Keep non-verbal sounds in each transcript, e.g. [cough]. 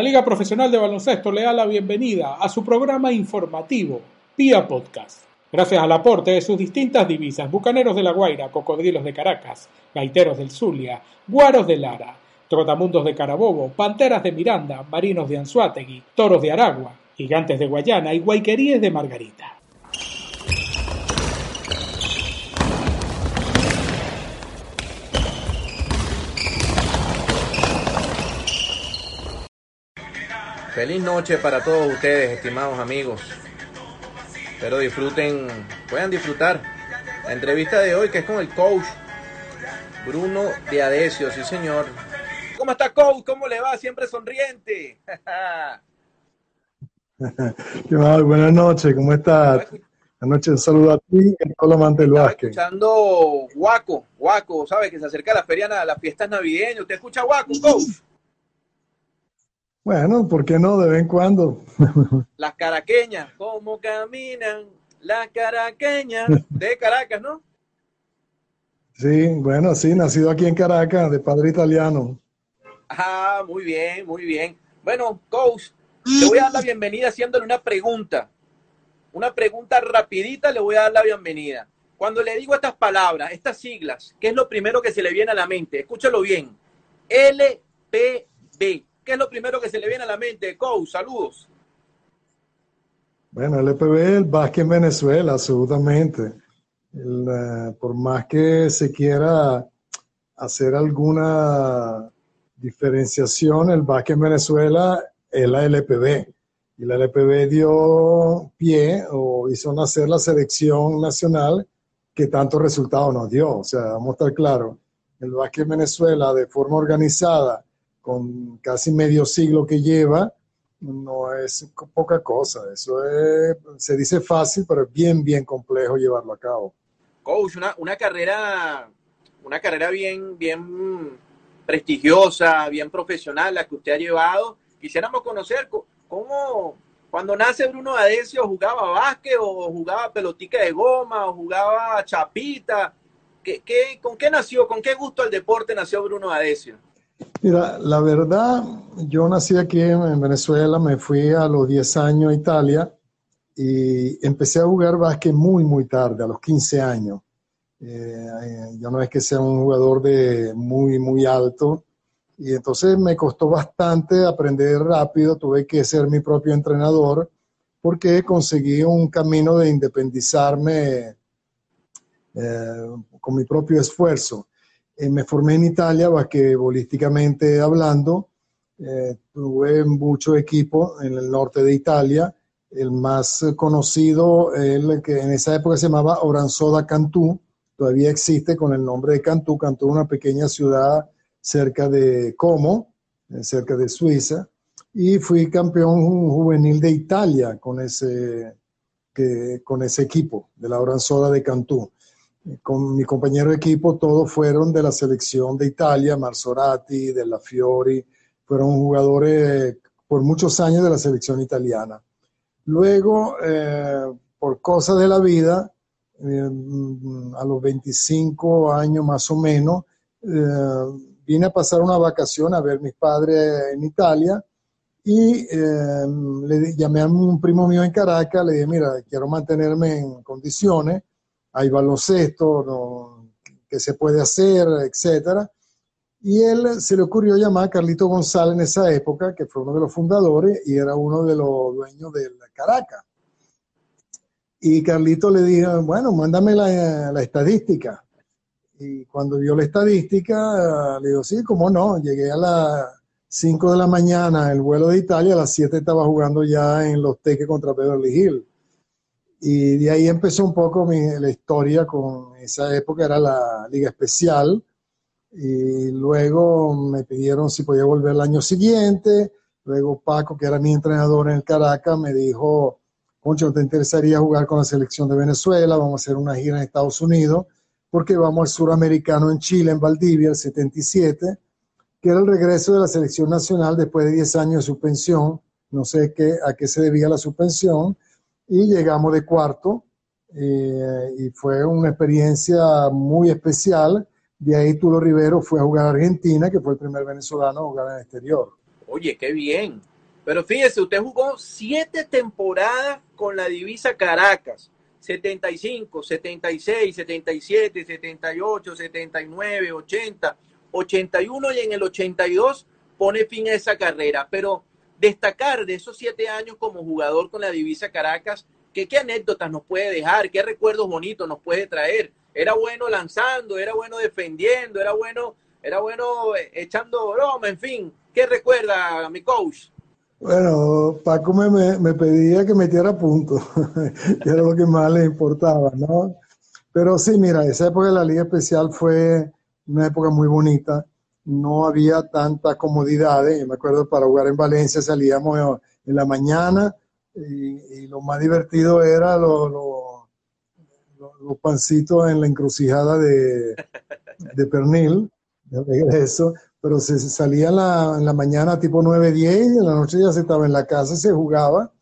La Liga Profesional de Baloncesto le da la bienvenida a su programa informativo, Pia Podcast. Gracias al aporte de sus distintas divisas, Bucaneros de la Guaira, Cocodrilos de Caracas, Gaiteros del Zulia, Guaros de Lara, Trotamundos de Carabobo, Panteras de Miranda, Marinos de Anzuategui, Toros de Aragua, Gigantes de Guayana y Guayqueríes de Margarita. Feliz noche para todos ustedes, estimados amigos. Espero disfruten, puedan disfrutar la entrevista de hoy que es con el coach Bruno de Adesio, sí señor. ¿Cómo está coach? ¿Cómo le va? Siempre sonriente. [laughs] ¿Qué mal? Buenas noches, ¿cómo estás? Buenas noches, un saludo a ti y a todo el amante del básquet. escuchando Guaco, Guaco, ¿sabe? Que se acerca la feria, las fiestas navideñas. ¿Usted escucha Guaco, coach? Bueno, ¿por qué no? De vez en cuando. [laughs] Las caraqueñas, ¿cómo caminan? Las caraqueñas de Caracas, ¿no? Sí, bueno, sí, nacido aquí en Caracas, de padre italiano. Ah, muy bien, muy bien. Bueno, coach, le voy a dar la bienvenida haciéndole una pregunta. Una pregunta rapidita, le voy a dar la bienvenida. Cuando le digo estas palabras, estas siglas, ¿qué es lo primero que se le viene a la mente? Escúchalo bien. LPB. ¿Qué es lo primero que se le viene a la mente? Coach, saludos. Bueno, el EPB, el básquet en Venezuela, absolutamente. Eh, por más que se quiera hacer alguna diferenciación, el básquet en Venezuela es la LPB. Y la LPB dio pie o hizo nacer la selección nacional que tanto resultado nos dio. O sea, vamos a estar claros, el básquet en Venezuela de forma organizada, con casi medio siglo que lleva, no es poca cosa. Eso es, se dice fácil, pero es bien, bien complejo llevarlo a cabo. Coach, una, una carrera, una carrera bien, bien prestigiosa, bien profesional, la que usted ha llevado. Quisiéramos conocer cómo, cuando nace Bruno Adesio, jugaba básquet o jugaba pelotica de goma o jugaba chapita. ¿Qué, qué, con qué nació? ¿Con qué gusto al deporte nació Bruno Adesio? Mira, la verdad, yo nací aquí en Venezuela, me fui a los 10 años a Italia y empecé a jugar básquet muy, muy tarde, a los 15 años. Eh, yo no es que sea un jugador de muy, muy alto. Y entonces me costó bastante aprender rápido, tuve que ser mi propio entrenador porque conseguí un camino de independizarme eh, con mi propio esfuerzo. Eh, me formé en Italia, basquetbolísticamente hablando. Eh, tuve mucho equipo en el norte de Italia. El más conocido, el que en esa época se llamaba Oranzoda Cantú, todavía existe con el nombre de Cantú. Cantú es una pequeña ciudad cerca de Como, eh, cerca de Suiza. Y fui campeón juvenil de Italia con ese, que, con ese equipo de la Oranzoda de Cantú con mi compañero de equipo, todos fueron de la selección de Italia, Marzorati, de la Fiori, fueron jugadores por muchos años de la selección italiana. Luego, eh, por cosas de la vida, eh, a los 25 años más o menos, eh, vine a pasar una vacación a ver a mis padres en Italia y le llamé a un primo mío en Caracas, le dije, mira, quiero mantenerme en condiciones hay baloncesto, qué se puede hacer, etcétera. Y él se le ocurrió llamar a Carlito González en esa época, que fue uno de los fundadores y era uno de los dueños de Caracas. Y Carlito le dijo, bueno, mándame la, estadística. Y cuando vio la estadística, le digo, sí, cómo no, llegué a las 5 de la mañana el vuelo de Italia, a las 7 estaba jugando ya en los teques contra Beverly Hills Y de ahí empezó un poco mi, la historia con esa época, era la Liga Especial. Y luego me pidieron si podía volver el año siguiente. Luego Paco, que era mi entrenador en Caracas, me dijo, Concho, ¿te interesaría jugar con la selección de Venezuela? Vamos a hacer una gira en Estados Unidos, porque vamos al suramericano en Chile, en Valdivia, el 77, que era el regreso de la selección nacional después de 10 años de suspensión. No sé qué, a qué se debía la suspensión y llegamos de cuarto eh, y fue una experiencia muy especial. De ahí Tulo Rivero fue a jugar a Argentina, que fue el primer venezolano a jugar en el exterior. Oye, qué bien. Pero fíjese, usted jugó siete temporadas con la divisa Caracas. 75, 76, 77, 78, 79, 80, 81 y en el 82 pone fin a esa carrera. Pero destacar de esos siete años como jugador con la divisa Caracas, ¿qué, qué anécdotas nos puede dejar? ¿Qué recuerdos bonitos nos puede traer? Era bueno lanzando, era bueno defendiendo, era bueno, era bueno eh, echando broma, en fin. ¿Qué recuerda mi coach? Bueno, Paco me, me, pedía que metiera puntos, [laughs] que era lo que más le importaba, ¿no? Pero sí, mira, esa época de la Liga Especial fue una época muy bonita no había tantas comodidades. me acuerdo para jugar en Valencia salíamos en la mañana y, lo más divertido era los, los, pancitos en la encrucijada de, [laughs] de Pernil, de regreso, pero se, salía en la, en la, mañana tipo 9, 10 y en la noche ya se estaba en la casa, se jugaba.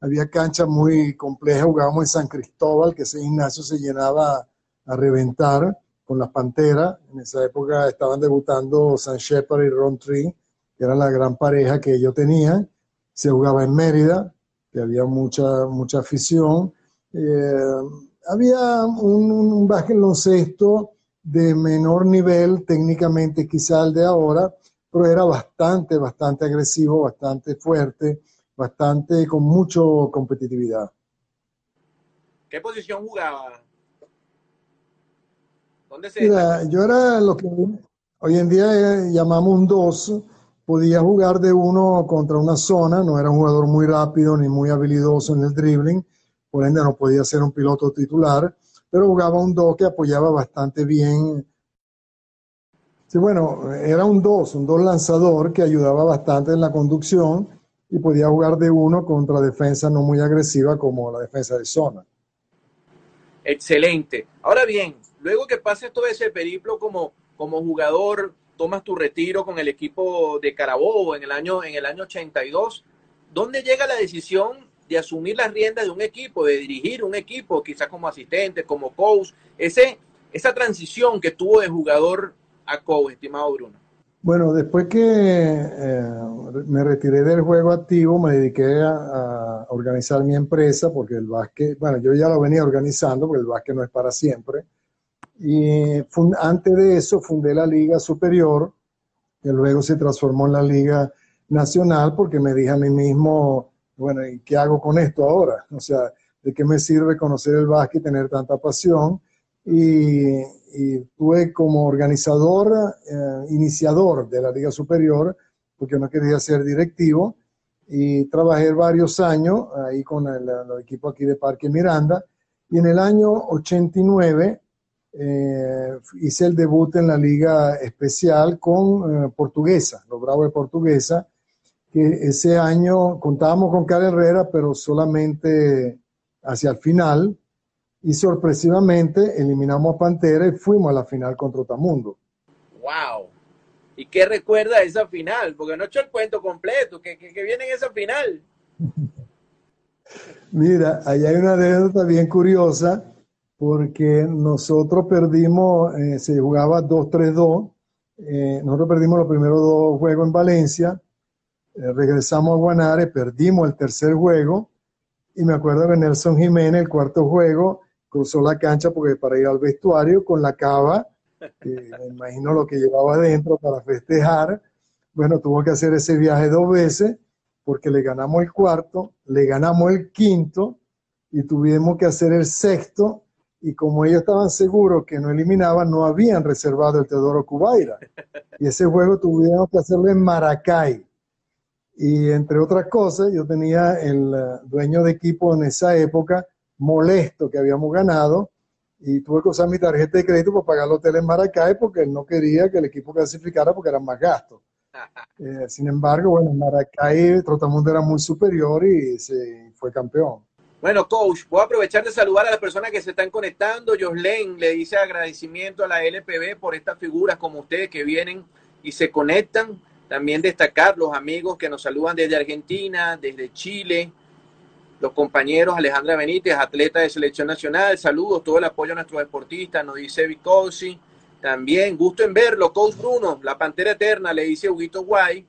Había canchas muy complejas, jugábamos en San Cristóbal, que ese Ignacio se llenaba a reventar con las Panteras. En esa época estaban debutando San Shepard y Ron Tree, que era la gran pareja que yo tenía. Se jugaba en Mérida, que había mucha, mucha afición. Eh, había un, un baloncesto de menor nivel técnicamente quizá el de ahora, pero era bastante, bastante agresivo, bastante fuerte, bastante con mucho competitividad. ¿Qué posición jugaba Mira, yo era lo que hoy en día eh, llamamos un 2. Podía jugar de uno contra una zona, no era un jugador muy rápido ni muy habilidoso en el dribbling, por ende no podía ser un piloto titular, pero jugaba un 2 que apoyaba bastante bien. Sí, bueno, era un 2, un 2 lanzador que ayudaba bastante en la conducción y podía jugar de uno contra defensa no muy agresiva como la defensa de zona. Excelente. Ahora bien, luego que pases todo ese periplo como, como jugador, tomas tu retiro con el equipo de Carabobo en el año, en el año 82, ¿dónde llega la decisión de asumir las riendas de un equipo, de dirigir un equipo, quizás como asistente, como coach? Ese, esa transición que tuvo de jugador a coach, estimado Bruno. Bueno, después que eh, me retiré del juego activo, me dediqué a, organizar mi empresa, porque el básquet, bueno, yo ya lo venía organizando, porque el básquet no es para siempre. Y antes de eso fundé la Liga Superior, que luego se transformó en la Liga Nacional, porque me dije a mí mismo, bueno, ¿y qué hago con esto ahora? O sea, ¿de qué me sirve conocer el básquet y tener tanta pasión? Y, y tuve como organizador, eh, iniciador de la Liga Superior, porque no quería ser directivo, y trabajé varios años ahí con el, equipo aquí de Parque Miranda, y en el año 89 eh, hice el debut en la Liga Especial con eh, Portuguesa, los Bravos de Portuguesa, que ese año contábamos con Cara Herrera, pero solamente hacia el final, y sorpresivamente eliminamos a Pantera y fuimos a la final contra Otamundo. ¡Wow! ¿Y qué recuerda esa final? Porque no he hecho el cuento completo, que, viene en esa final. [laughs] Mira, ahí hay una anécdota bien curiosa, porque nosotros perdimos, eh, se jugaba 2-3-2, eh, nosotros perdimos los primeros dos juegos en Valencia, eh, regresamos a Guanare, perdimos el tercer juego, y me acuerdo de Nelson Jiménez, el cuarto juego, cruzó la cancha porque para ir al vestuario con la cava, que me imagino lo que llevaba adentro para festejar. Bueno, tuvo que hacer ese viaje dos veces porque le ganamos el cuarto, le ganamos el quinto y tuvimos que hacer el sexto y como ellos estaban seguros que no eliminaban, no habían reservado el Teodoro Cubaira. Y ese juego tuvimos que hacerlo en Maracay. Y entre otras cosas, yo tenía el eh, dueño de equipo en esa época, molesto que habíamos ganado y tuve que usar mi tarjeta de crédito para pagar el hotel en Maracay porque no quería que el equipo clasificara porque eran más gastos. [laughs] Eh, sin embargo, bueno, en Maracay Trotamundo era muy superior y se fue campeón. Bueno, coach, voy a aprovechar de saludar a las personas que se están conectando. Joslen le dice agradecimiento a la LPB por estas figuras como ustedes que vienen y se conectan. También destacar los amigos que nos saludan desde Argentina, desde Chile, los compañeros Alejandra Benítez, atleta de selección nacional, saludos, todo el apoyo a nuestros deportistas, nos dice Vicosi, también gusto en verlo, Coach Bruno, la Pantera Eterna, le dice Huguito Guay,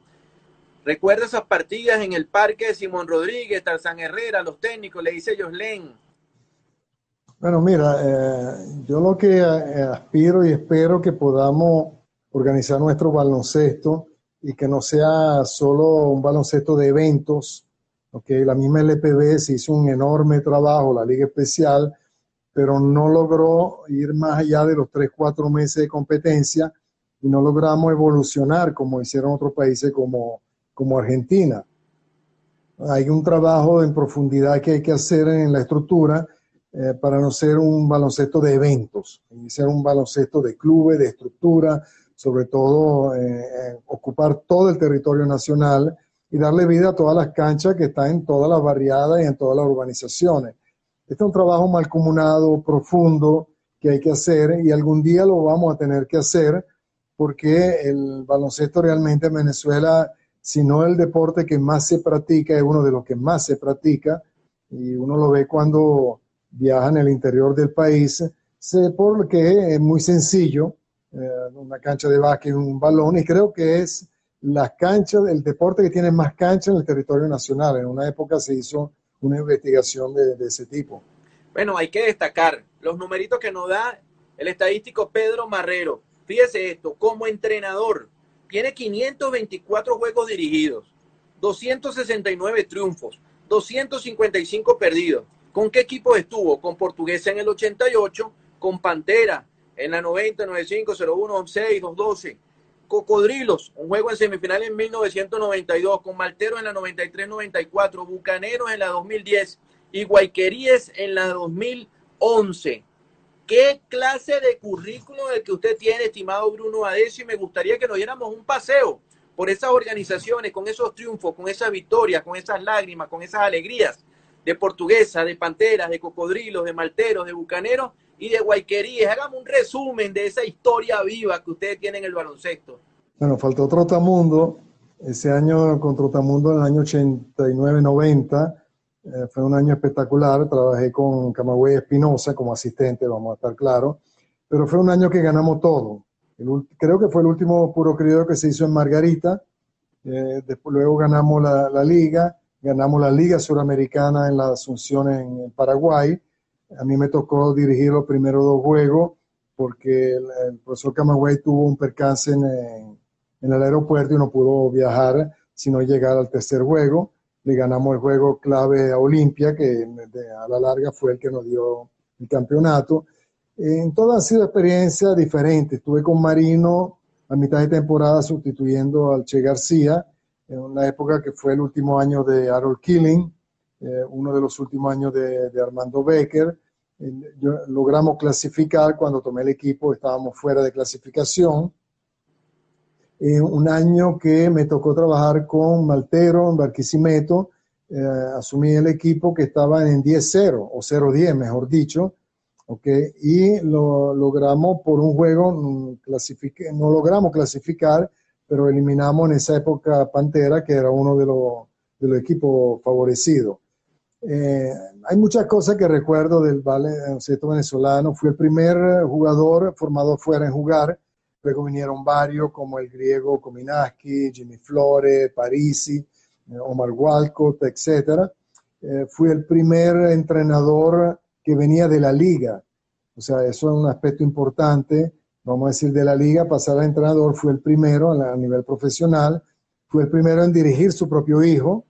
recuerda esas partidas en el parque de Simón Rodríguez, Tarzán Herrera, los técnicos, le dice Joslen. Bueno, mira, eh, yo lo que eh, aspiro y espero que podamos organizar nuestro baloncesto y que no sea solo un baloncesto de eventos, Okay, la misma LPB se hizo un enorme trabajo, la Liga Especial, pero no logró ir más allá de los 3, 4 meses de competencia y no logramos evolucionar como hicieron otros países como, como Argentina. Hay un trabajo en profundidad que hay que hacer en la estructura eh, para no ser un baloncesto de eventos, ser un baloncesto de clubes, de estructura, sobre todo eh, eh, ocupar todo el territorio nacional y darle vida a todas las canchas que están en todas las barriadas y en todas las urbanizaciones. Este es un trabajo malcomunado, profundo, que hay que hacer y algún día lo vamos a tener que hacer porque el baloncesto realmente en Venezuela, si no el deporte que más se practica, es uno de los que más se practica y uno lo ve cuando viaja en el interior del país, porque es muy sencillo, eh, una cancha de básquet, un balón, y creo que es las canchas, el deporte que tiene más canchas en el territorio nacional. En una época se hizo una investigación de, ese tipo. Bueno, hay que destacar los numeritos que nos da el estadístico Pedro Marrero. Fíjese esto, como entrenador, tiene 524 juegos dirigidos, 269 triunfos, 255 perdidos. ¿Con qué equipo estuvo? Con Portuguesa en el 88, con Pantera en la 90, 95, 01, 6, 12 Cocodrilos, un juego en semifinal en 1992, con Malteros en la 93-94, Bucaneros en la 2010 y Guayqueríes en la 2011. ¿Qué clase de currículo el que usted tiene, estimado Bruno Adesio? Y me gustaría que nos diéramos un paseo por esas organizaciones, con esos triunfos, con esas victorias, con esas lágrimas, con esas alegrías de Portuguesa, de Panteras, de Cocodrilos, de Malteros, de Bucaneros y de Guayquerías. Hagamos un resumen de esa historia viva que ustedes tienen en el baloncesto. Bueno, faltó Trotamundo. Ese año con Trotamundo, en el año 89-90, eh, fue un año espectacular. Trabajé con Camagüey Espinosa como asistente, vamos a estar claros. Pero fue un año que ganamos todo. creo que fue el último puro criollo que se hizo en Margarita. Eh, después, luego ganamos la, liga, ganamos la Liga Suramericana en la Asunción en Paraguay a mí me tocó dirigir los primeros dos juegos porque el, profesor Camagüey tuvo un percance en, el aeropuerto y no pudo viajar, sino llegar al tercer juego. Le ganamos el juego clave a Olimpia, que a la larga fue el que nos dio el campeonato. En todas han sido experiencias diferentes. Estuve con Marino a mitad de temporada sustituyendo al Che García, en una época que fue el último año de Harold Killing eh, uno de los últimos años de, Armando Becker. logramos clasificar cuando tomé el equipo, estábamos fuera de clasificación. En un año que me tocó trabajar con Maltero en Barquisimeto, eh, asumí el equipo que estaba en 10-0 o 0-10, mejor dicho, okay, y lo logramos por un juego, mm, no logramos clasificar, pero eliminamos en esa época Pantera, que era uno de los, de los equipos favorecidos. Eh, hay muchas cosas que recuerdo del baloncesto venezolano. Fui el primer jugador formado fuera en jugar. Luego vinieron varios como el griego Kominaski, Jimmy Flores, Parisi, eh, Omar Walcott, etc. Eh, fui el primer entrenador que venía de la liga. O sea, eso es un aspecto importante. Vamos a decir, de la liga, pasar a entrenador, fui el primero a nivel profesional. Fui el primero en dirigir su propio hijo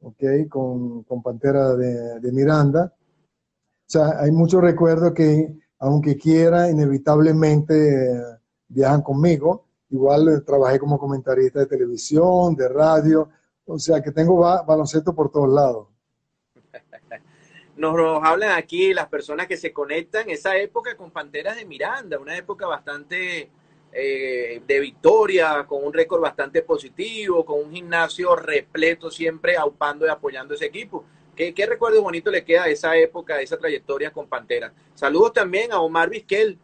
¿okay? con, con Pantera de, de, Miranda. O sea, hay muchos recuerdos que, aunque quiera, inevitablemente eh, viajan conmigo. Igual eh, trabajé como comentarista de televisión, de radio, o sea que tengo baloncesto por todos lados. nos hablan aquí las personas que se conectan, esa época con Panteras de Miranda, una época bastante eh, de victoria, con un récord bastante positivo, con un gimnasio repleto siempre aupando y apoyando ese equipo. ¿Qué, qué recuerdo bonito le queda esa época, esa trayectoria con Panteras? Saludos también a Omar Vizquel,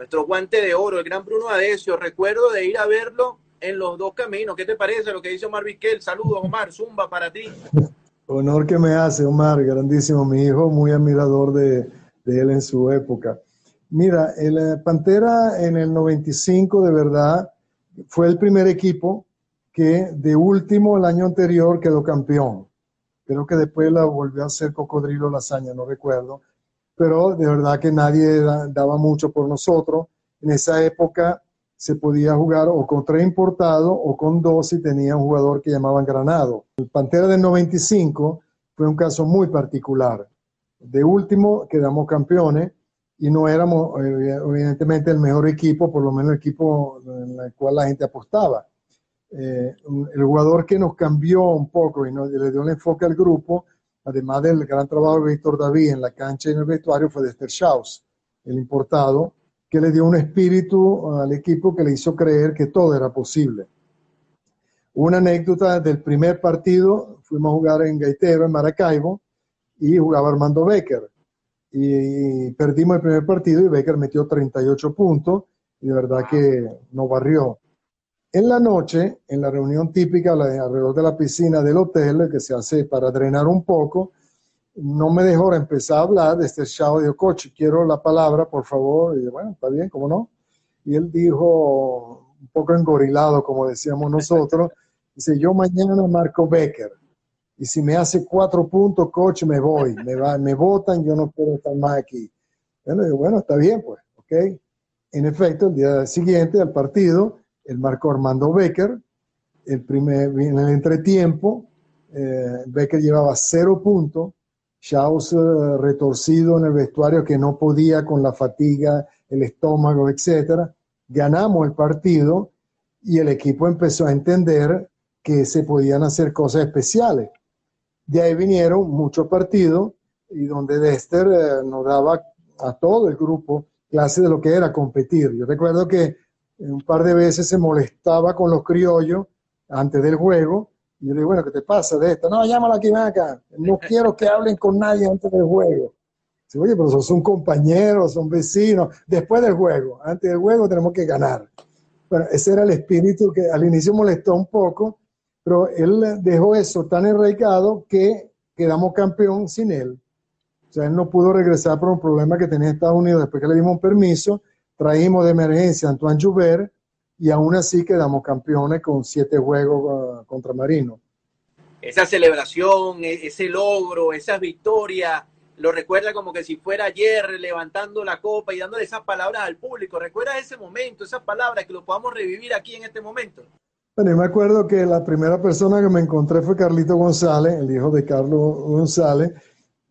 nuestro guante de oro, el gran Bruno Adesio. Recuerdo de ir a verlo en los dos caminos. ¿Qué te parece lo que dice Omar Vizquel? Saludos, Omar. Zumba para ti. Honor que me hace, Omar, grandísimo. Mi hijo, muy admirador de, de él en su época. Mira, el eh, Pantera en el 95 de verdad fue el primer equipo que de último el año anterior quedó campeón. Creo que después la volvió a hacer Cocodrilo Lasaña, no recuerdo. Pero de verdad que nadie daba mucho por nosotros. En esa época se podía jugar o con tres importados o con dos si tenía un jugador que llamaban Granado. El Pantera del 95 fue un caso muy particular. De último quedamos campeones y no éramos evidentemente el mejor equipo, por lo menos el equipo en el cual la gente apostaba. Eh, el jugador que nos cambió un poco y nos, le dio el enfoque al grupo, además del gran trabajo de Víctor David en la cancha y en el vestuario, fue Dexter Schaus, el importado, que le dio un espíritu al equipo que le hizo creer que todo era posible. Una anécdota del primer partido, fuimos a jugar en Gaitero, en Maracaibo, y jugaba Armando Becker. Y perdimos el primer partido y Becker metió 38 puntos y de verdad que nos barrió. En la noche, en la reunión típica alrededor de la piscina del hotel, que se hace para drenar un poco, no me dejó empezar a hablar de este chavo. Dijo, coche, quiero la palabra, por favor. Y bueno, está bien, ¿cómo no? Y él dijo, un poco engorilado, como decíamos [laughs] nosotros, dice, yo mañana marco Becker. Y si me hace cuatro puntos, coche, me voy. Me, va, me votan, yo no puedo estar más aquí. Bueno, bueno, está bien, pues, ¿ok? En efecto, el día siguiente al partido, el marcó Armando Becker. El primer, en el entretiempo, eh, Becker llevaba cero puntos Shaus retorcido en el vestuario que no podía con la fatiga, el estómago, etcétera. Ganamos el partido y el equipo empezó a entender que se podían hacer cosas especiales. De ahí vinieron muchos partidos y donde Dexter eh, nos daba a todo el grupo clase de lo que era competir. Yo recuerdo que un par de veces se molestaba con los criollos antes del juego y yo le digo, bueno, ¿qué te pasa de esto? No, llámala aquí, acá. No [laughs] quiero que hablen con nadie antes del juego. Dice, oye, pero son compañeros, son vecinos. Después del juego, antes del juego tenemos que ganar. Bueno, ese era el espíritu que al inicio molestó un poco, pero él dejó eso tan enraigado que quedamos campeón sin él. O sea, él no pudo regresar por un problema que tenía en Estados Unidos después que le dimos un permiso. Traímos de emergencia a Antoine Joubert, y aún así quedamos campeones con siete juegos uh, contra Marino. Esa celebración, e-, ese logro, esas victorias, lo recuerda como que si fuera ayer levantando la copa y dándole esas palabras al público. ¿Recuerda ese momento, esas palabras, que lo podamos revivir aquí en este momento? Bueno, yo me acuerdo que la primera persona que me encontré fue Carlito González, el hijo de Carlos González,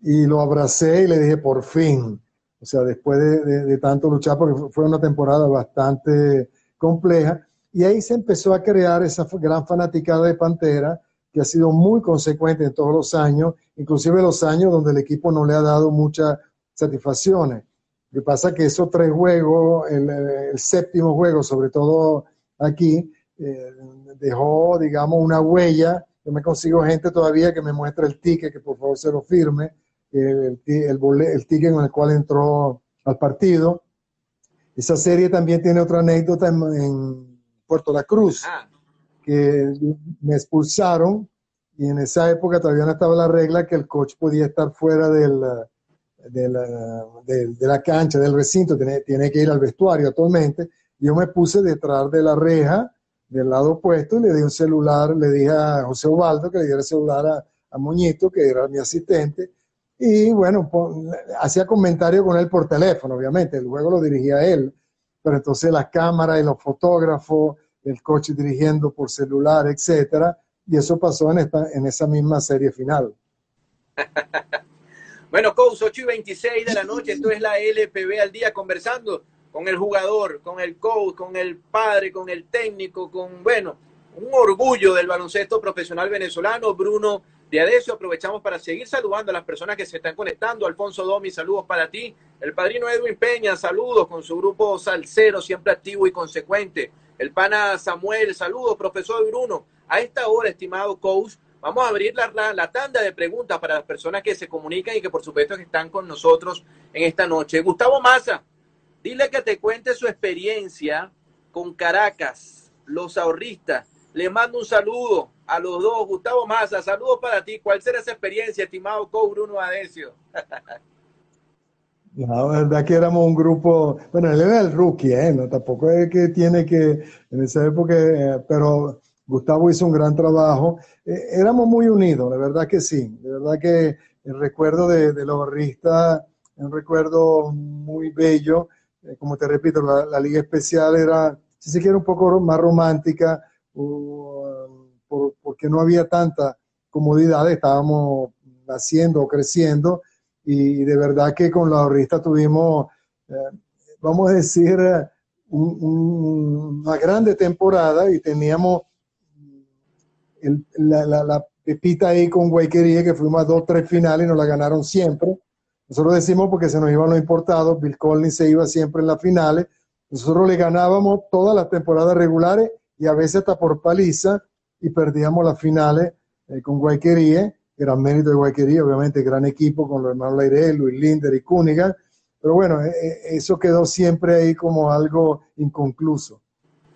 y lo abracé y le dije, por fin. O sea, después de, tanto luchar, porque fue una temporada bastante compleja, y ahí se empezó a crear esa gran fanaticada de Pantera, que ha sido muy consecuente en todos los años, inclusive los años donde el equipo no le ha dado muchas satisfacciones. Lo que pasa es que esos tres juegos, el, séptimo juego, sobre todo aquí, eh, dejó, digamos, una huella. Yo me consigo gente todavía que me muestre el ticket, que por favor se lo firme, el, el, el ticket en el cual entró al partido. Esa serie también tiene otra anécdota en, Puerto La Cruz, que me expulsaron y en esa época todavía no estaba la regla que el coach podía estar fuera del, de, la, cancha, del recinto, tiene, tiene que ir al vestuario actualmente. Yo me puse detrás de la reja del lado opuesto y le di un celular, le dije a José Ovaldo que le diera el celular a, a Muñito, que era mi asistente, y bueno, hacía comentarios con él por teléfono, obviamente, el juego lo dirigía él, pero entonces las cámaras y los fotógrafos, el coche dirigiendo por celular, etcétera, y eso pasó en, esta, en esa misma serie final. [laughs] bueno, coach, 8 y 26 de la noche, esto es la LPB al día, conversando con el jugador, con el coach, con el padre, con el técnico, con, bueno, un orgullo del baloncesto profesional venezolano, Bruno de Adesio. Aprovechamos para seguir saludando a las personas que se están conectando. Alfonso Domi, saludos para ti. El padrino Edwin Peña, saludos con su grupo Salcero, siempre activo y consecuente. El pana Samuel, saludos, profesor Bruno. A esta hora, estimado coach, vamos a abrir la, la, tanda de preguntas para las personas que se comunican y que por supuesto que están con nosotros en esta noche. Gustavo Maza, dile que te cuente su experiencia con Caracas, los ahorristas. Le mando un saludo a los dos. Gustavo Maza, saludos para ti. ¿Cuál será esa experiencia, estimado coach Bruno Adesio? La [laughs] verdad que éramos un grupo, bueno, él era el rookie, ¿eh? No, tampoco es que tiene que, en esa época, eh, pero Gustavo hizo un gran trabajo. Eh, éramos muy unidos, la verdad que sí. De verdad que el recuerdo de, los barristas un recuerdo muy bello. Eh, como te repito, la, Liga Especial era, si se quiere, un poco más romántica, porque no había tanta comodidad, estábamos naciendo o creciendo, y de verdad que con la ahorrista tuvimos, eh, vamos a decir, una grande temporada y teníamos la, pepita ahí con Guayquería, que fuimos a dos, tres finales y nos la ganaron siempre. Nosotros decimos porque se nos iban los importados, Bill Collins se iba siempre en las finales. Nosotros le ganábamos todas las temporadas regulares y a veces hasta por paliza y perdíamos las finales eh, con Guayquería, gran mérito de Guayquería, obviamente gran equipo con los hermanos Leire, Luis Linder y Cúniga. Pero bueno, eh, eh, eso quedó siempre ahí como algo inconcluso.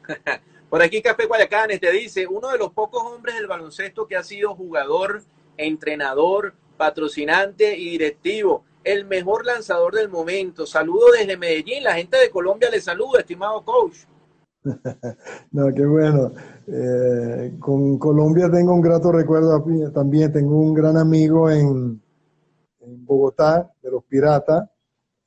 [laughs] Por aquí Café Guayacanes te dice, uno de los pocos hombres del baloncesto que ha sido jugador, entrenador, patrocinante y directivo, el mejor lanzador del momento. Saludo desde Medellín, la gente de Colombia le saluda, estimado coach. [laughs] no, qué bueno. Eh, con Colombia tengo un grato recuerdo también. Tengo un gran amigo en, Bogotá, de los Piratas.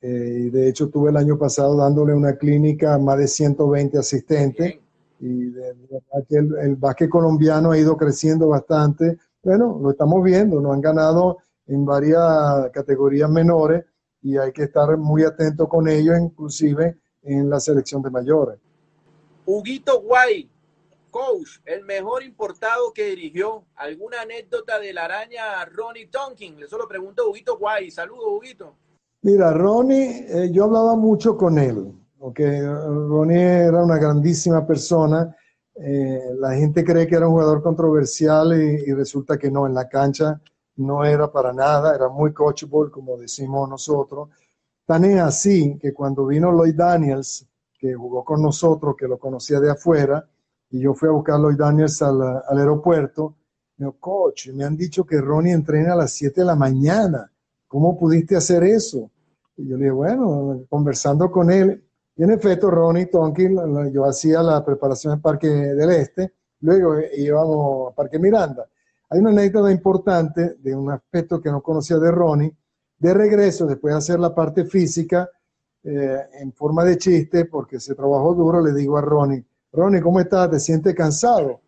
Eh, y de hecho, estuve el año pasado dándole una clínica a más de 120 asistentes y de, verdad que el, el básquet colombiano ha ido creciendo bastante. Bueno, lo estamos viendo, nos han ganado en varias categorías menores y hay que estar muy atento con ellos, inclusive en la selección de mayores. Huguito Guay, coach, el mejor importado que dirigió. ¿Alguna anécdota de la araña Ronnie Tonkin? Le solo pregunto a Huguito Guay. Saludos, Huguito. Mira, Ronnie, eh, yo hablaba mucho con él porque Ronnie era una grandísima persona. Eh, la gente cree que era un jugador controversial y, resulta que no, en la cancha no era para nada, era muy coachable, como decimos nosotros. Tan es así que cuando vino Lloyd Daniels, que jugó con nosotros, que lo conocía de afuera, y yo fui a buscar a Lloyd Daniels al, al aeropuerto, me dijo, coach, me han dicho que Ronnie entrena a las 7 de la mañana. ¿Cómo pudiste hacer eso? Y yo le dije, bueno, conversando con él, y en efecto, Ronnie Tonkin, yo hacía la preparación en Parque del Este, luego íbamos a Parque Miranda. Hay una anécdota importante de un aspecto que no conocía de Ronnie. De regreso, después de hacer la parte física, eh, en forma de chiste, porque se trabajó duro, le digo a Ronnie, Ronnie, ¿cómo estás? ¿Te sientes cansado?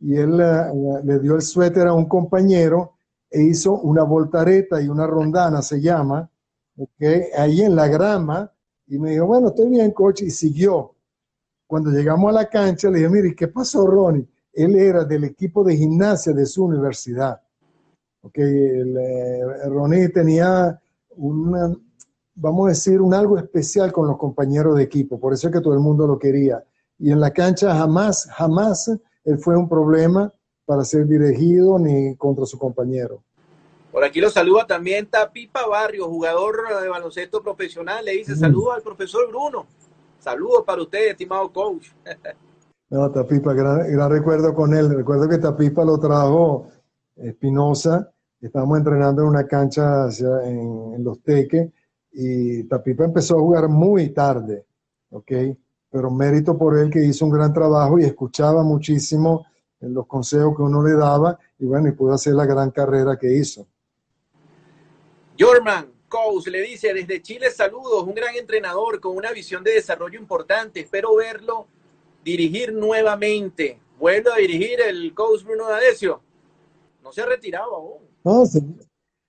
Y él eh, le dio el suéter a un compañero e hizo una voltareta y una rondana, se llama, okay, ahí en la grama, y me dijo, bueno, estoy bien, coach, y siguió. Cuando llegamos a la cancha, le dije, mire, ¿qué pasó, Ronnie? Él era del equipo de gimnasia de su universidad. Okay, el, eh, Ronnie tenía una, vamos a decir, un algo especial con los compañeros de equipo, por eso es que todo el mundo lo quería. Y en la cancha jamás, jamás él fue un problema para ser dirigido ni contra su compañero. Por aquí lo saluda también Tapipa Barrio, jugador de baloncesto profesional. Le dice saludos al profesor Bruno. Saludos para usted, estimado coach. [laughs] No, Tapipa, gran, recuerdo con él. Recuerdo que Tapipa lo trajo Espinosa. Estábamos entrenando en una cancha en, Los Teques y Tapipa empezó a jugar muy tarde, ¿ok? Pero mérito por él que hizo un gran trabajo y escuchaba muchísimo los consejos que uno le daba y bueno, y pudo hacer la gran carrera que hizo. Jorman Coach le dice desde Chile saludos, un gran entrenador con una visión de desarrollo importante. Espero verlo dirigir nuevamente. Vuelve a dirigir el coach Bruno D'Adesio. No se ha retirado aún. No,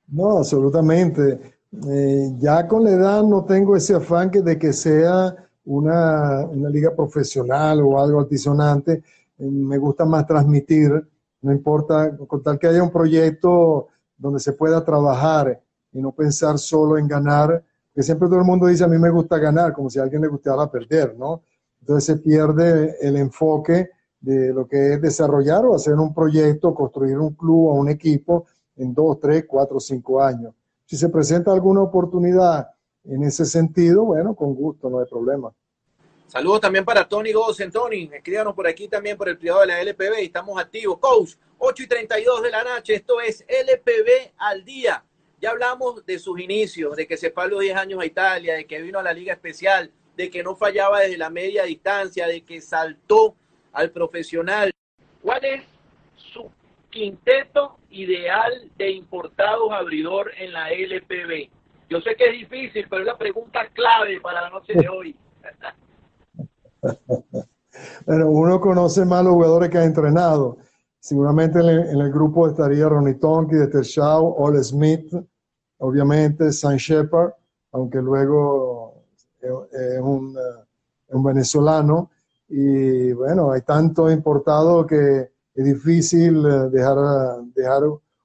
no absolutamente. Eh, ya con la edad no tengo ese afán que de que sea una, una liga profesional o algo altisonante. Eh, me gusta más transmitir no importa, con tal que haya un proyecto donde se pueda trabajar y no pensar solo en ganar, que siempre todo el mundo dice a mí me gusta ganar, como si a alguien le gustara perder, ¿no? Entonces se pierde el enfoque de lo que es desarrollar o hacer un proyecto, construir un club o un equipo en dos, tres, cuatro, cinco años. Si se presenta alguna oportunidad en ese sentido, bueno, con gusto, no hay problema. Saludos también para Tony Gosen. Tony, escríbanos por aquí también por el privado de la LPB y estamos activos. Coach, 8 y 32 de la noche, esto es LPB al día. Ya hablamos de sus inicios, de que se fue a los 10 años a Italia, de que vino a la Liga Especial, de que no fallaba desde la media distancia, de que saltó al profesional. ¿Cuál es quinteto ideal de importados abridor en la LPB? Yo sé que es difícil, pero es la pregunta clave para la noche de hoy. [laughs] bueno, uno conoce más los jugadores que ha entrenado. Seguramente en el, grupo estaría Ronnie Tonki, de Shaw, Ole Smith, obviamente, San Shepard, aunque luego es un, un venezolano. Y bueno, hay tanto importado que es difícil eh, dejar, dejar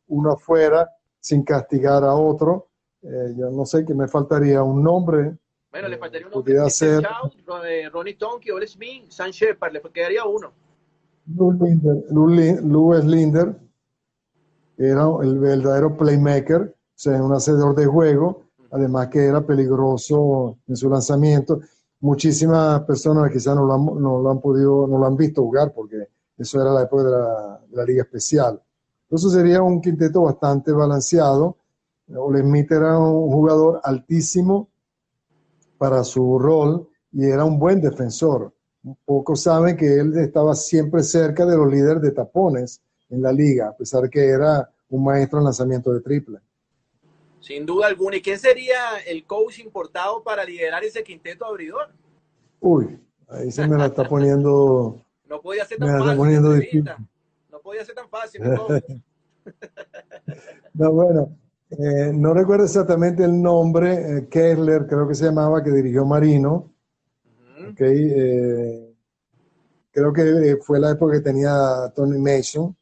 uno afuera sin castigar a otro. Eh, yo no sé que me faltaría un nombre. Bueno, le faltaría un nombre. Podría ser eh, Ronnie Tonky, Ole Smith, San Shepard, le quedaría uno. Louis Linder, era el verdadero playmaker, o sea, un hacedor de juego, además que era peligroso en su lanzamiento. Muchísimas personas quizás no lo han, no lo han podido, no lo han visto jugar porque eso era la época de la, de la Liga Especial. Entonces sería un quinteto bastante balanceado. Ole Smith era un jugador altísimo para su rol y era un buen defensor. Pocos saben que él estaba siempre cerca de los líderes de tapones en la liga, a pesar de que era un maestro en lanzamiento de triple. Sin duda alguna. ¿Y quién sería el coach importado para liderar ese quinteto abridor? Uy, ahí se me la está poniendo. [laughs] no podía ser tan fácil. No podía ser tan fácil. no, bueno, eh, no recuerdo exactamente el nombre. Eh, Kessler, creo que se llamaba, que dirigió Marino. Eh, creo que fue la época que tenía Tony Mason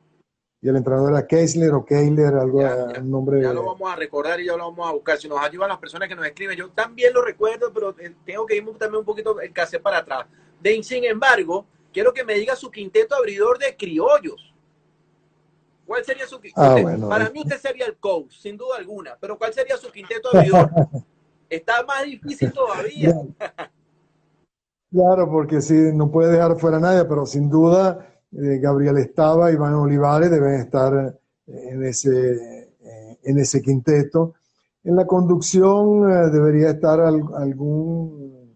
y el entrenador era Kessler o Kessler, algo, un nombre. Ya lo vamos a recordar y ya lo vamos a buscar. Si nos ayudan las personas que nos escriben, yo también lo recuerdo, pero eh, tengo que ir también un poquito el cassette para atrás. De, sin embargo, quiero que me diga su quinteto abridor de criollos. ¿Cuál sería su quinteto? Ah, para mí usted sería el coach, sin duda alguna, pero ¿cuál sería su quinteto abridor? [laughs] Está más difícil todavía. Claro, porque sí, no puede dejar fuera a nadie, pero sin duda eh, Gabriel Estaba, Iván Olivares deben estar eh, en ese, eh, en ese quinteto. En la conducción debería estar algún,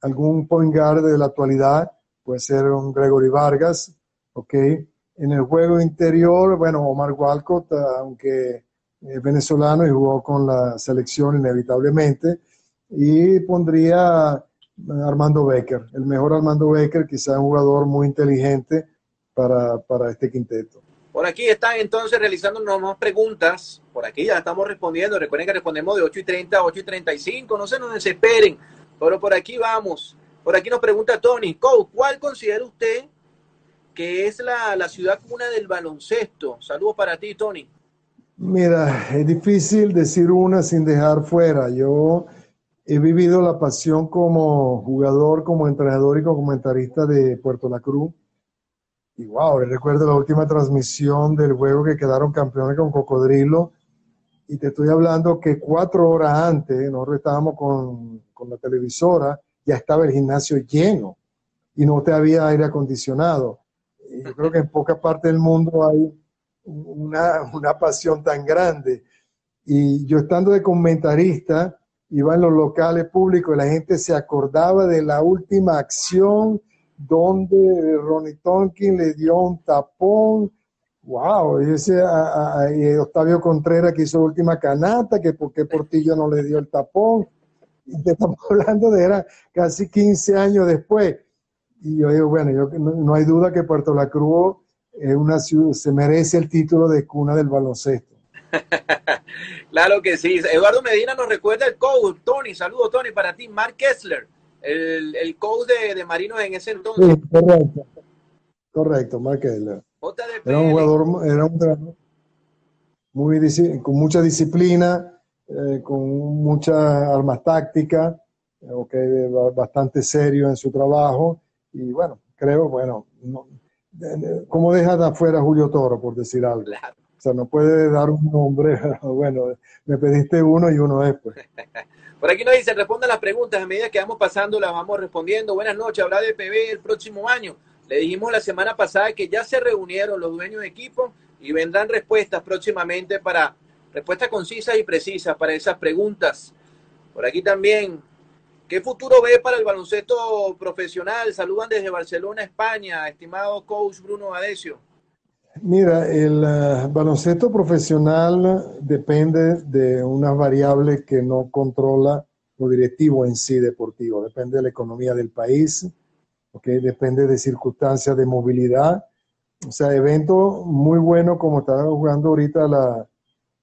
algún point guard de la actualidad, puede ser un Gregory Vargas, ¿ok? En el juego interior, bueno, Omar Walcott, aunque es venezolano y jugó con la selección inevitablemente, y pondría Armando Becker, el mejor Armando Becker, quizá un jugador muy inteligente para, para este quinteto. Por aquí están entonces realizando más preguntas. Por aquí ya estamos respondiendo. Recuerden que respondemos de 8 y 30 a 8 y 35. No se nos desesperen, pero por aquí vamos. Por aquí nos pregunta Tony, ¿cuál considera usted que es la, la ciudad cuna del baloncesto? Saludos para ti, Tony. Mira, es difícil decir una sin dejar fuera. Yo he vivido la pasión como jugador, como entrenador y como comentarista de Puerto La Cruz. Y wow, recuerdo la última transmisión del juego que quedaron campeones con Cocodrilo. Y te estoy hablando que cuatro horas antes, nosotros estábamos con, con la televisora, ya estaba el gimnasio lleno y no te había aire acondicionado. Yo creo que en poca parte del mundo hay una, una pasión tan grande. Y yo estando de comentarista, iba en los locales públicos y la gente se acordaba de la última acción donde Ronnie Tonkin le dio un tapón. Wow, y ese a, Octavio Contreras que hizo última canata, que por qué Portillo no le dio el tapón. Y [laughs] te estamos hablando de era casi 15 años después. Y yo digo, bueno, yo, no, hay duda que Puerto La Cruz es una ciudad, se merece el título de cuna del baloncesto. [laughs] claro que sí. Eduardo Medina nos recuerda el coach. Tony, saludo Tony para ti. Mark Kessler el, el coach de, de, Marinos en ese entonces. correcto. Correcto, Mark Kessler. Era un jugador, era un muy, con mucha disciplina, eh, con muchas armas tácticas, okay, bastante serio en su trabajo. Y bueno, creo, bueno, no, ¿cómo dejas de afuera Julio Toro, por decir algo? O sea, no puede dar un nombre, [laughs] bueno, me pediste uno y uno después. [laughs] Por aquí nos dicen, respondan las preguntas a medida que vamos pasando, las vamos respondiendo. Buenas noches, habrá de PB el próximo año. Le dijimos la semana pasada que ya se reunieron los dueños de equipo y vendrán respuestas próximamente para respuestas concisas y precisas para esas preguntas. Por aquí también, ¿qué futuro ve para el baloncesto profesional? Saludan desde Barcelona, España, estimado coach Bruno Adesio. Mira, el uh, baloncesto profesional depende de unas variables que no controla lo directivo en sí deportivo. Depende de la economía del país, ¿okay? depende de circunstancias de movilidad. O sea, evento muy bueno como está jugando ahorita la,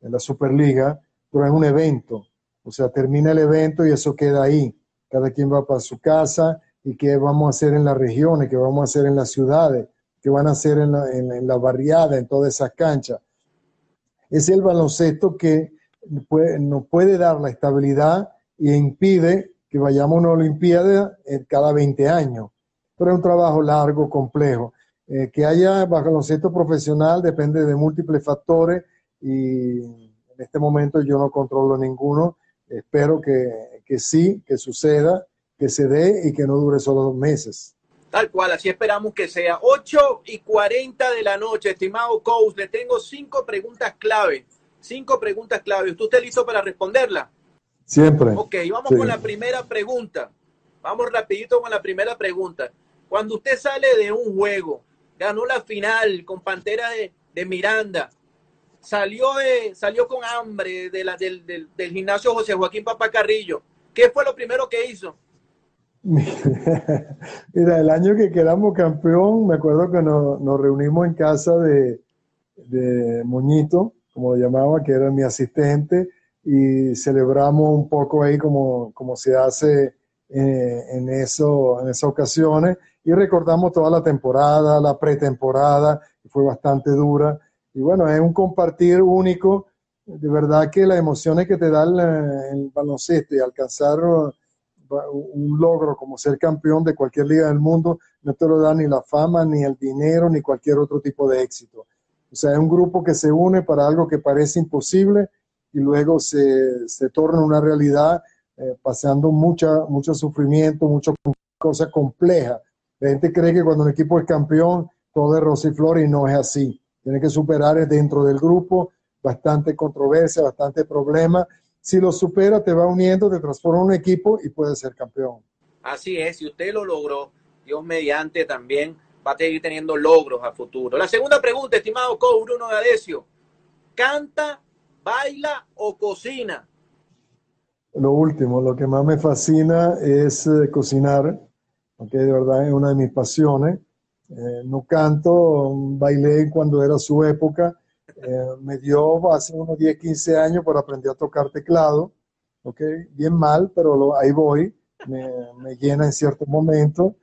en la Superliga, pero es un evento. O sea, termina el evento y eso queda ahí. Cada quien va para su casa y qué vamos a hacer en las regiones, qué vamos a hacer en las ciudades que van a hacer en la, en, la barriada, en todas esas canchas. Es el baloncesto que puede, nos puede dar la estabilidad y impide que vayamos a una Olimpiada cada 20 años. Pero es un trabajo largo, complejo. Eh, que haya baloncesto profesional depende de múltiples factores y en este momento yo no controlo ninguno. Espero que, que sí, que suceda, que se dé y que no dure solo dos meses. Tal cual, así esperamos que sea. 8 y 40 de la noche, estimado coach. Le tengo cinco preguntas clave. Cinco preguntas clave. ¿Usted está listo para responderla? Siempre. Ok, vamos con la primera pregunta. Vamos rapidito con la primera pregunta. Cuando usted sale de un juego, ganó la final con Pantera de, Miranda, salió, de, salió con hambre de del, del, gimnasio José Joaquín Papacarrillo, ¿qué fue lo primero que hizo? [laughs] Mira, el año que quedamos campeón, me acuerdo que nos, reunimos en casa de, de Moñito, como lo llamaba, que era mi asistente, y celebramos un poco ahí como, como se hace eh, en, eso, en esas ocasiones, y recordamos toda la temporada, la pretemporada, que fue bastante dura, y bueno, es un compartir único, de verdad que las emociones que te da el, el baloncesto y alcanzar un logro como ser campeón de cualquier liga del mundo no te lo da ni la fama, ni el dinero, ni cualquier otro tipo de éxito. O sea, es un grupo que se une para algo que parece imposible y luego se, se torna una realidad eh, pasando mucha, mucho sufrimiento, mucha cosa compleja. La gente cree que cuando un equipo es campeón todo es rosa y flor y no es así. Tiene que superar dentro del grupo bastante controversia, bastante problema si lo supera, te va uniendo, te transforma en un equipo y puedes ser campeón. Así es, si usted lo logró, Dios mediante también va a seguir teniendo logros a futuro. La segunda pregunta, estimado coach Bruno Gadesio, ¿canta, baila o cocina? Lo último, lo que más me fascina es eh, cocinar, porque de verdad es una de mis pasiones. Eh, no canto, bailé cuando era su época, eh, me dio hace unos 10, 15 años por aprender a tocar teclado, ¿ok? Bien mal, pero ahí voy, me, llena en ciertos momentos.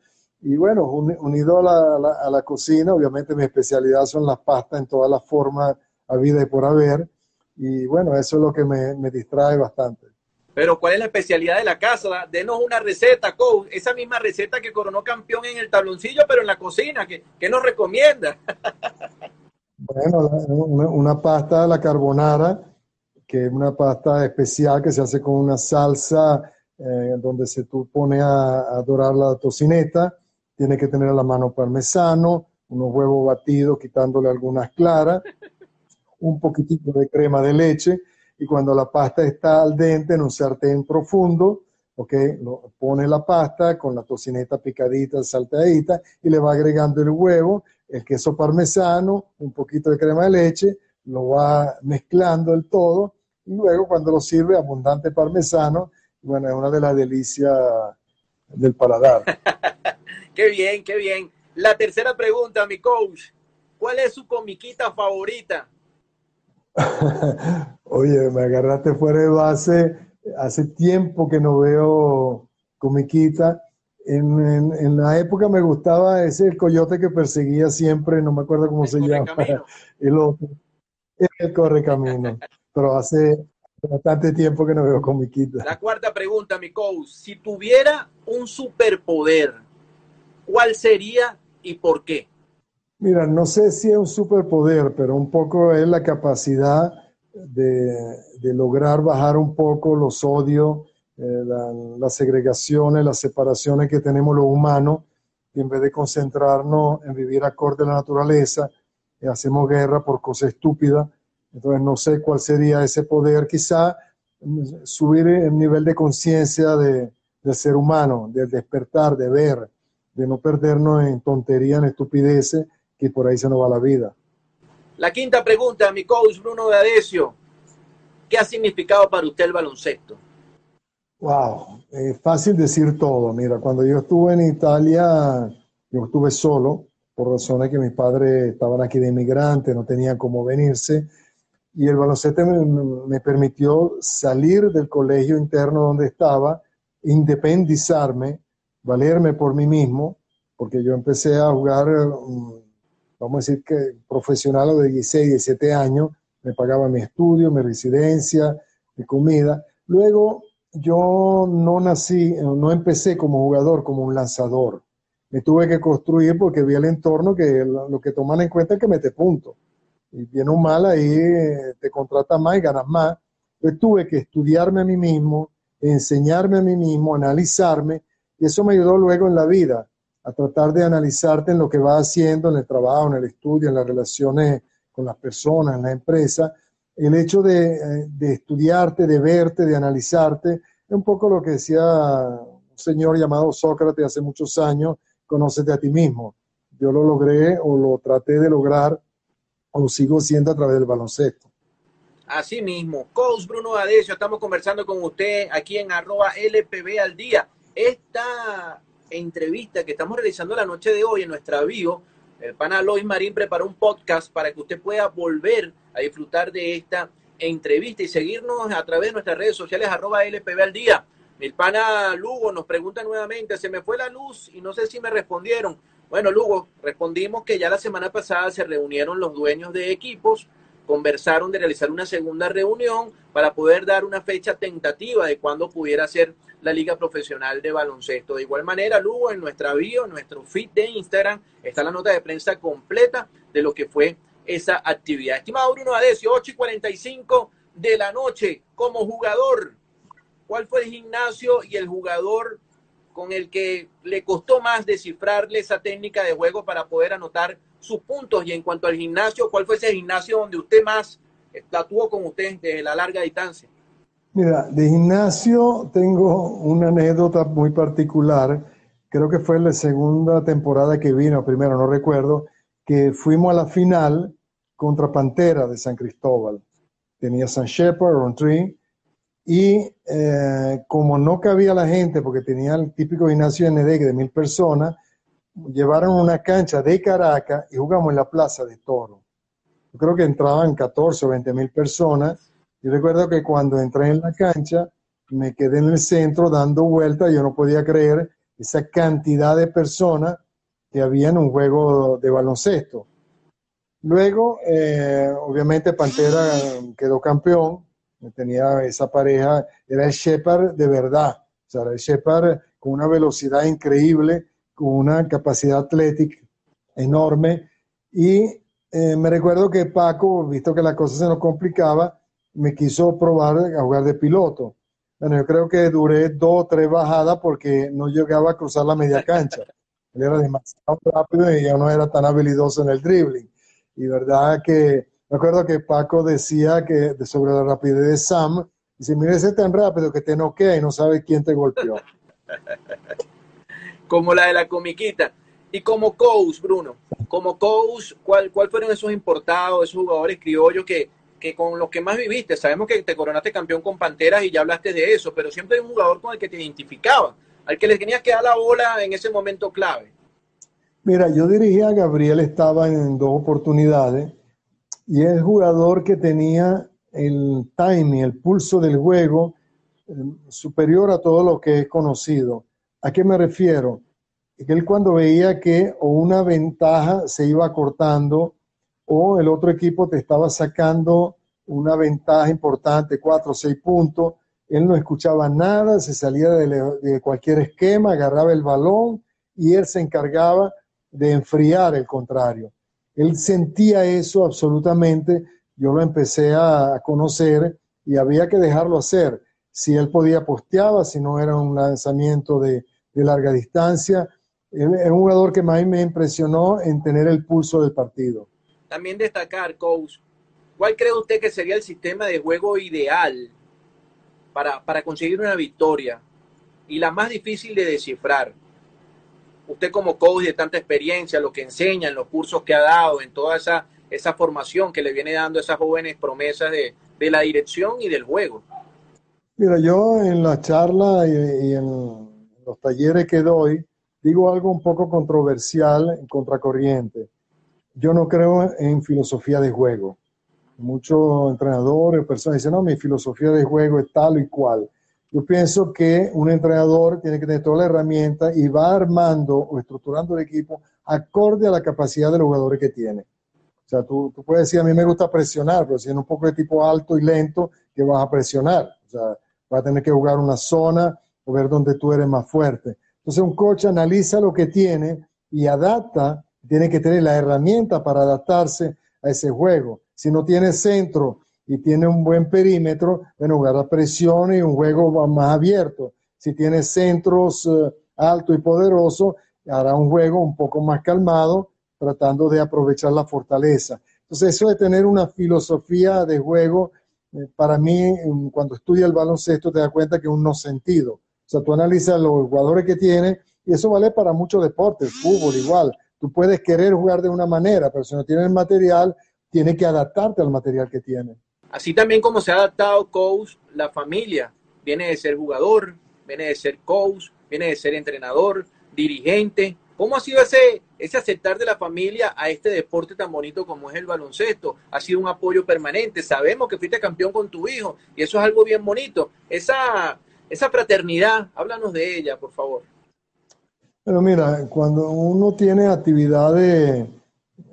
Y bueno, unido a la, a la, cocina, obviamente mi especialidad son las pastas en todas las formas a y por haber. Y bueno, eso es lo que me distrae bastante. Pero ¿cuál es la especialidad de la casa? Denos una receta, coach. Esa misma receta que coronó campeón en el tabloncillo, pero en la cocina. ¿Qué, qué nos recomienda? Bueno, una, pasta a la carbonara, que es una pasta especial que se hace con una salsa eh, donde se tú pone a, dorar la tocineta, tiene que tener a la mano parmesano, unos huevos batidos quitándole algunas claras, un poquitito de crema de leche y cuando la pasta está al dente en un sartén profundo, ok, lo, pone la pasta con la tocineta picadita, saltadita y le va agregando el huevo el queso parmesano, un poquito de crema de leche, lo va mezclando el todo y luego cuando lo sirve abundante parmesano, bueno, es una de las delicias del paladar. [laughs] qué bien, qué bien. La tercera pregunta, mi coach, ¿cuál es su comiquita favorita? [laughs] Oye, me agarraste fuera de base. Hace tiempo que no veo comiquita. En, la época me gustaba ese coyote que perseguía siempre, no me acuerdo cómo se llama, [laughs] el otro, el correcamino. Pero hace bastante tiempo que no veo comiquitas. La cuarta pregunta, mi coach. Si tuviera un superpoder, ¿cuál sería y por qué? Mira, no sé si es un superpoder, pero un poco es la capacidad de, lograr bajar un poco los odios, eh, las segregaciones, las separaciones que tenemos los humanos, y en vez de concentrarnos en vivir acorde a la naturaleza, eh, hacemos guerra por cosas estúpidas. Entonces no sé cuál sería ese poder, quizá mm, subir el nivel de conciencia de, del ser humano, del despertar, de ver, de no perdernos en tonterías, en estupideces, que por ahí se nos va la vida. La quinta pregunta, mi coach Bruno D'Adesio. ¿Qué ha significado para usted el baloncesto? Wow, es fácil decir todo. Mira, cuando yo estuve en Italia, yo estuve solo, por razones que mis padres estaban aquí de inmigrante, no tenían cómo venirse. Y el baloncesto me, me permitió salir del colegio interno donde estaba, independizarme, valerme por mí mismo, porque yo empecé a jugar mm, vamos a decir que profesional de 16, 17 años, me pagaba mi estudio, mi residencia, mi comida. Luego yo no nací, no empecé como jugador, como un lanzador. Me tuve que construir porque vi el entorno que lo que toman en cuenta es que mete punto. Y bien o mal ahí eh, te contratas más y ganas más. Entonces tuve que estudiarme a mí mismo, enseñarme a mí mismo, analizarme, y eso me ayudó luego en la vida a tratar de analizarte en lo que vas haciendo, en el trabajo, en el estudio, en las relaciones con las personas, en la empresa. El hecho de, eh, de estudiarte, de verte, de analizarte, es un poco lo que decía un señor llamado Sócrates hace muchos años, conócete a ti mismo. Yo lo logré o lo traté de lograr o sigo siendo a través del baloncesto. Así mismo, Coach Bruno Adesio, estamos conversando con usted aquí en arroba LPB al día. Esta entrevista que estamos realizando la noche de hoy en nuestra bio, el pana Lois Marín preparó un podcast para que usted pueda volver a disfrutar de esta entrevista y seguirnos a través de nuestras redes sociales arroba LPB al día. Mi pana Lugo nos pregunta nuevamente, se me fue la luz y no sé si me respondieron. Bueno, Lugo, respondimos que ya la semana pasada se reunieron los dueños de equipos, conversaron de realizar una segunda reunión para poder dar una fecha tentativa de cuándo pudiera ser la Liga Profesional de Baloncesto. De igual manera, Lugo, en nuestra bio, en nuestro feed de Instagram, está la nota de prensa completa de lo que fue esa actividad. Estimado Bruno Adesio, 8 y 45 de la noche, como jugador, ¿cuál fue el gimnasio y el jugador con el que le costó más descifrarle esa técnica de juego para poder anotar sus puntos? Y en cuanto al gimnasio, ¿cuál fue ese gimnasio donde usted más la tuvo con usted desde la larga distancia? De gimnasio tengo una anécdota muy particular. Creo que fue la segunda temporada que vino, primero no recuerdo, que fuimos a la final contra Pantera de San Cristóbal. Tenía San Shepard, Rontry, y eh, como no cabía la gente, porque tenía el típico gimnasio ND de mil personas, llevaron una cancha de Caracas y jugamos en la Plaza de Toro. Creo que entraban 14 o 20 mil personas yo recuerdo que cuando entré en la cancha, me quedé en el centro dando vueltas, yo no podía creer esa cantidad de personas que había en un juego de baloncesto. Luego, eh, obviamente, Pantera quedó campeón, tenía esa pareja, era el Shepard de verdad, o sea, era el Shepard con una velocidad increíble, con una capacidad atlética enorme, y eh, me recuerdo que Paco, visto que la cosa se nos complicaba, me quiso probar a jugar de piloto. Bueno, yo creo que duré dos o tres bajadas porque no llegaba a cruzar la media cancha. [laughs] Él era demasiado rápido y yo no era tan habilidoso en el dribbling. Y verdad que me acuerdo que Paco decía que sobre la rapidez de Sam, dice, mire, ese tan rápido que te noquea y no sabe quién te golpeó. [laughs] como la de la comiquita. Y como coach, Bruno, como coach, ¿cuál, ¿cuál fueron esos importados, esos jugadores criollos que, que con los que más viviste. Sabemos que te coronaste campeón con Panteras y ya hablaste de eso, pero siempre hay un jugador con el que te identificaba, al que le tenías que dar la bola en ese momento clave. Mira, yo dirigía a Gabriel, estaba en dos oportunidades, y es el jugador que tenía el timing, el pulso del juego eh, superior a todo lo que he conocido. ¿A qué me refiero? Que él cuando veía que o una ventaja se iba cortando o el otro equipo te estaba sacando una ventaja importante, cuatro o seis puntos, él no escuchaba nada, se salía de, cualquier esquema, agarraba el balón y él se encargaba de enfriar el contrario. Él sentía eso absolutamente, yo lo empecé a conocer y había que dejarlo hacer. Si él podía posteaba, si no era un lanzamiento de, larga distancia. es un jugador que más me impresionó en tener el pulso del partido. También destacar, coach, ¿cuál cree usted que sería el sistema de juego ideal para, para conseguir una victoria y la más difícil de descifrar? Usted como coach de tanta experiencia, lo que enseña en los cursos que ha dado, en toda esa, esa formación que le viene dando a esas jóvenes promesas de, de la dirección y del juego. Mira, yo en la charla y, en los talleres que doy, digo algo un poco controversial, en contracorriente. Yo no creo en filosofía de juego. Muchos entrenadores personas dicen, no, mi filosofía de juego es tal y cual. Yo pienso que un entrenador tiene que tener toda la herramienta y va armando o estructurando el equipo acorde a la capacidad de los jugadores que tiene. O sea, tú, puedes decir, a mí me gusta presionar, pero si es un poco de tipo alto y lento, ¿qué vas a presionar? O sea, vas a tener que jugar una zona o ver dónde tú eres más fuerte. Entonces un coach analiza lo que tiene y adapta, tiene que tener la herramienta para adaptarse a ese juego. Si no tiene centro y tiene un buen perímetro, bueno, jugar a presión y un juego más abierto. Si tiene centros eh, alto y poderoso, hará un juego un poco más calmado, tratando de aprovechar la fortaleza. Entonces, eso de tener una filosofía de juego eh, para mí, cuando estudia el baloncesto, te das cuenta que es un no sentido. O sea, tú analizas los jugadores que tiene y eso vale para muchos deportes, fútbol igual. Tú puedes querer jugar de una manera, pero si no tienes material, tienes que adaptarte al material que tiene. Así también como se ha adaptado coach, la familia viene de ser jugador, viene de ser coach, viene de ser entrenador, dirigente, ¿Cómo ha sido ese, ese aceptar de la familia a este deporte tan bonito como es el baloncesto? Ha sido un apoyo permanente. Sabemos que fuiste campeón con tu hijo y eso es algo bien bonito. Esa, esa fraternidad, háblanos de ella, por favor. Pero mira, cuando uno tiene actividades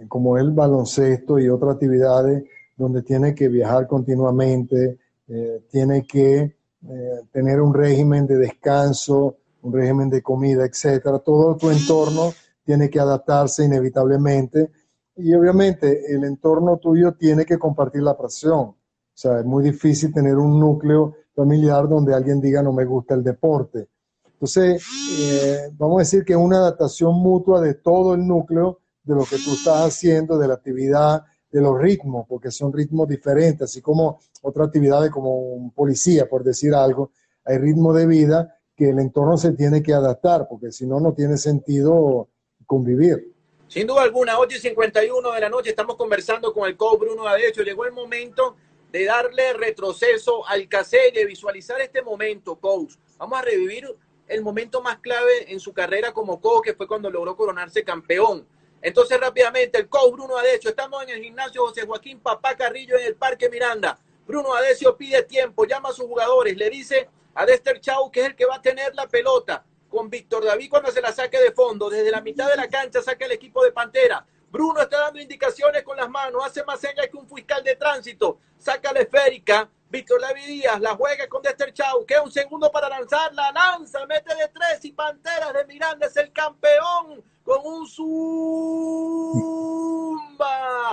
como el baloncesto y otras actividades donde tiene que viajar continuamente, eh, tiene que eh, tener un régimen de descanso, un régimen de comida, etcétera. Todo tu entorno tiene que adaptarse inevitablemente y obviamente el entorno tuyo tiene que compartir la presión. O sea, es muy difícil tener un núcleo familiar donde alguien diga no me gusta el deporte. Entonces, eh, vamos a decir que es una adaptación mutua de todo el núcleo de lo que tú estás haciendo, de la actividad, de los ritmos, porque son ritmos diferentes, así como otras actividades como un policía, por decir algo, hay ritmo de vida que el entorno se tiene que adaptar, porque si no, no tiene sentido convivir. Sin duda alguna, 8 y 51 de la noche estamos conversando con el coach Bruno Adecho. Llegó el momento de darle retroceso al cassette, de visualizar este momento, coach. Vamos a revivir el momento más clave en su carrera como coach, que fue cuando logró coronarse campeón. Entonces, rápidamente, el coach Bruno Adecho. Estamos en el gimnasio José Joaquín Papá Carrillo en el Parque Miranda. Bruno Adecio pide tiempo, llama a sus jugadores, le dice a Dexter Chau, que es el que va a tener la pelota, con Víctor David cuando se la saque de fondo, desde la mitad de la cancha saca el equipo de Pantera. Bruno está dando indicaciones con las manos, hace más señas que un fiscal de tránsito, saca la esférica, Víctor David Díaz la juega con Dexter Chau, queda un segundo para lanzar, la lanza, mete de tres y Panteras de Miranda es el campeón con un zumba.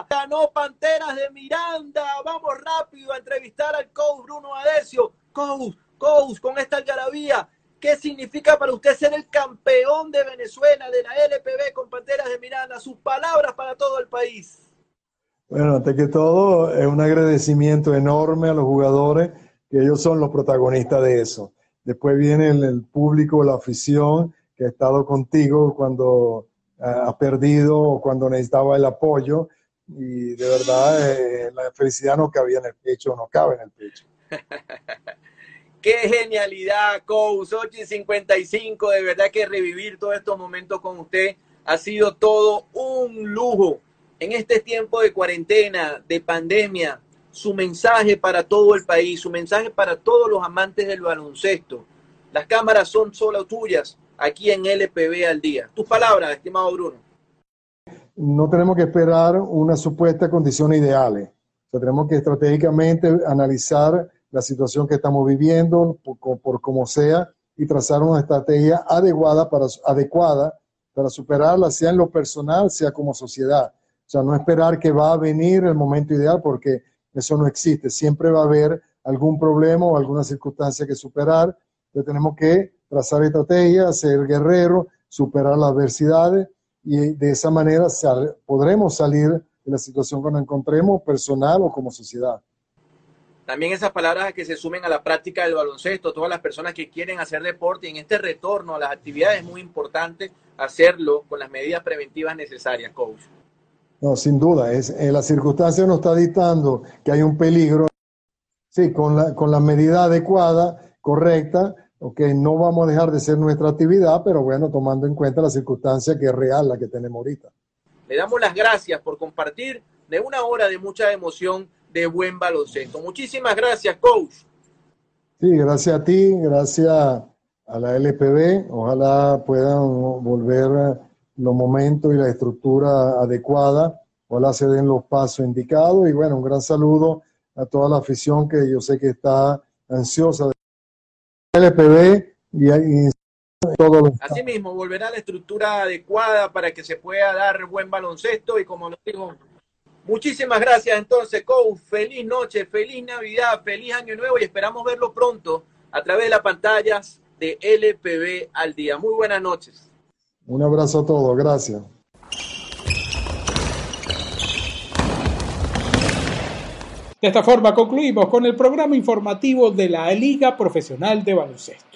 Ganó Panteras de Miranda. Vamos rápido a entrevistar al coach Bruno Adesio. Coach, coach, con esta algarabía, ¿qué significa para usted ser el campeón de Venezuela, de la LPB con Panteras de Miranda? Sus palabras para todo el país. Bueno, antes que todo, es un agradecimiento enorme a los jugadores, que ellos son los protagonistas de eso. Después viene el, público, la afición, que ha estado contigo cuando eh, ha perdido o cuando necesitaba el apoyo. Y de verdad, eh, la felicidad no cabía en el pecho, no cabe en el pecho. [laughs] Qué genialidad, coach. 8 y 55. De verdad que revivir todos estos momentos con usted ha sido todo un lujo. En este tiempo de cuarentena, de pandemia, su mensaje para todo el país, su mensaje para todos los amantes del baloncesto. Las cámaras son solo tuyas. aquí en LPB al día. Tus palabras, estimado Bruno. No tenemos que esperar una supuesta condición ideales. tenemos que estratégicamente analizar la situación que estamos viviendo por, por como sea y trazar una estrategia adecuada para, adecuada para superarla, sea en lo personal, sea como sociedad. Sea, no esperar que va a venir el momento ideal porque eso no existe. Siempre va a haber algún problema o alguna circunstancia que superar. Entonces tenemos que trazar estrategias, ser guerreros, superar las adversidades y de esa manera podremos salir de la situación que nos encontremos personal o como sociedad. También esas palabras que se sumen a la práctica del baloncesto, todas las personas que quieren hacer deporte en este retorno a las actividades es muy importante hacerlo con las medidas preventivas necesarias, coach. No, sin duda, es, en la circunstancia nos está dictando que hay un peligro. Sí, con la, con la medida adecuada, correcta, ok, no vamos a dejar de ser nuestra actividad, pero bueno, tomando en cuenta la circunstancia que es real la que tenemos ahorita. Le damos las gracias por compartir de una hora de mucha emoción de buen baloncesto. Muchísimas gracias, coach. Sí, gracias a ti, gracias a la LPB. Ojalá puedan volver los momentos y la estructura adecuada. Ojalá se den los pasos indicados. Y bueno, un gran saludo a toda la afición que yo sé que está ansiosa de LPB y, y todo volverá la estructura adecuada para que se pueda dar buen baloncesto y como lo digo, Muchísimas gracias entonces, coach. Feliz noche, feliz Navidad, feliz Año Nuevo y esperamos verlo pronto a través de las pantallas de LPB al día. Muy buenas noches. Un abrazo a todos, gracias. De esta forma concluimos con el programa informativo de la Liga Profesional de Baloncesto.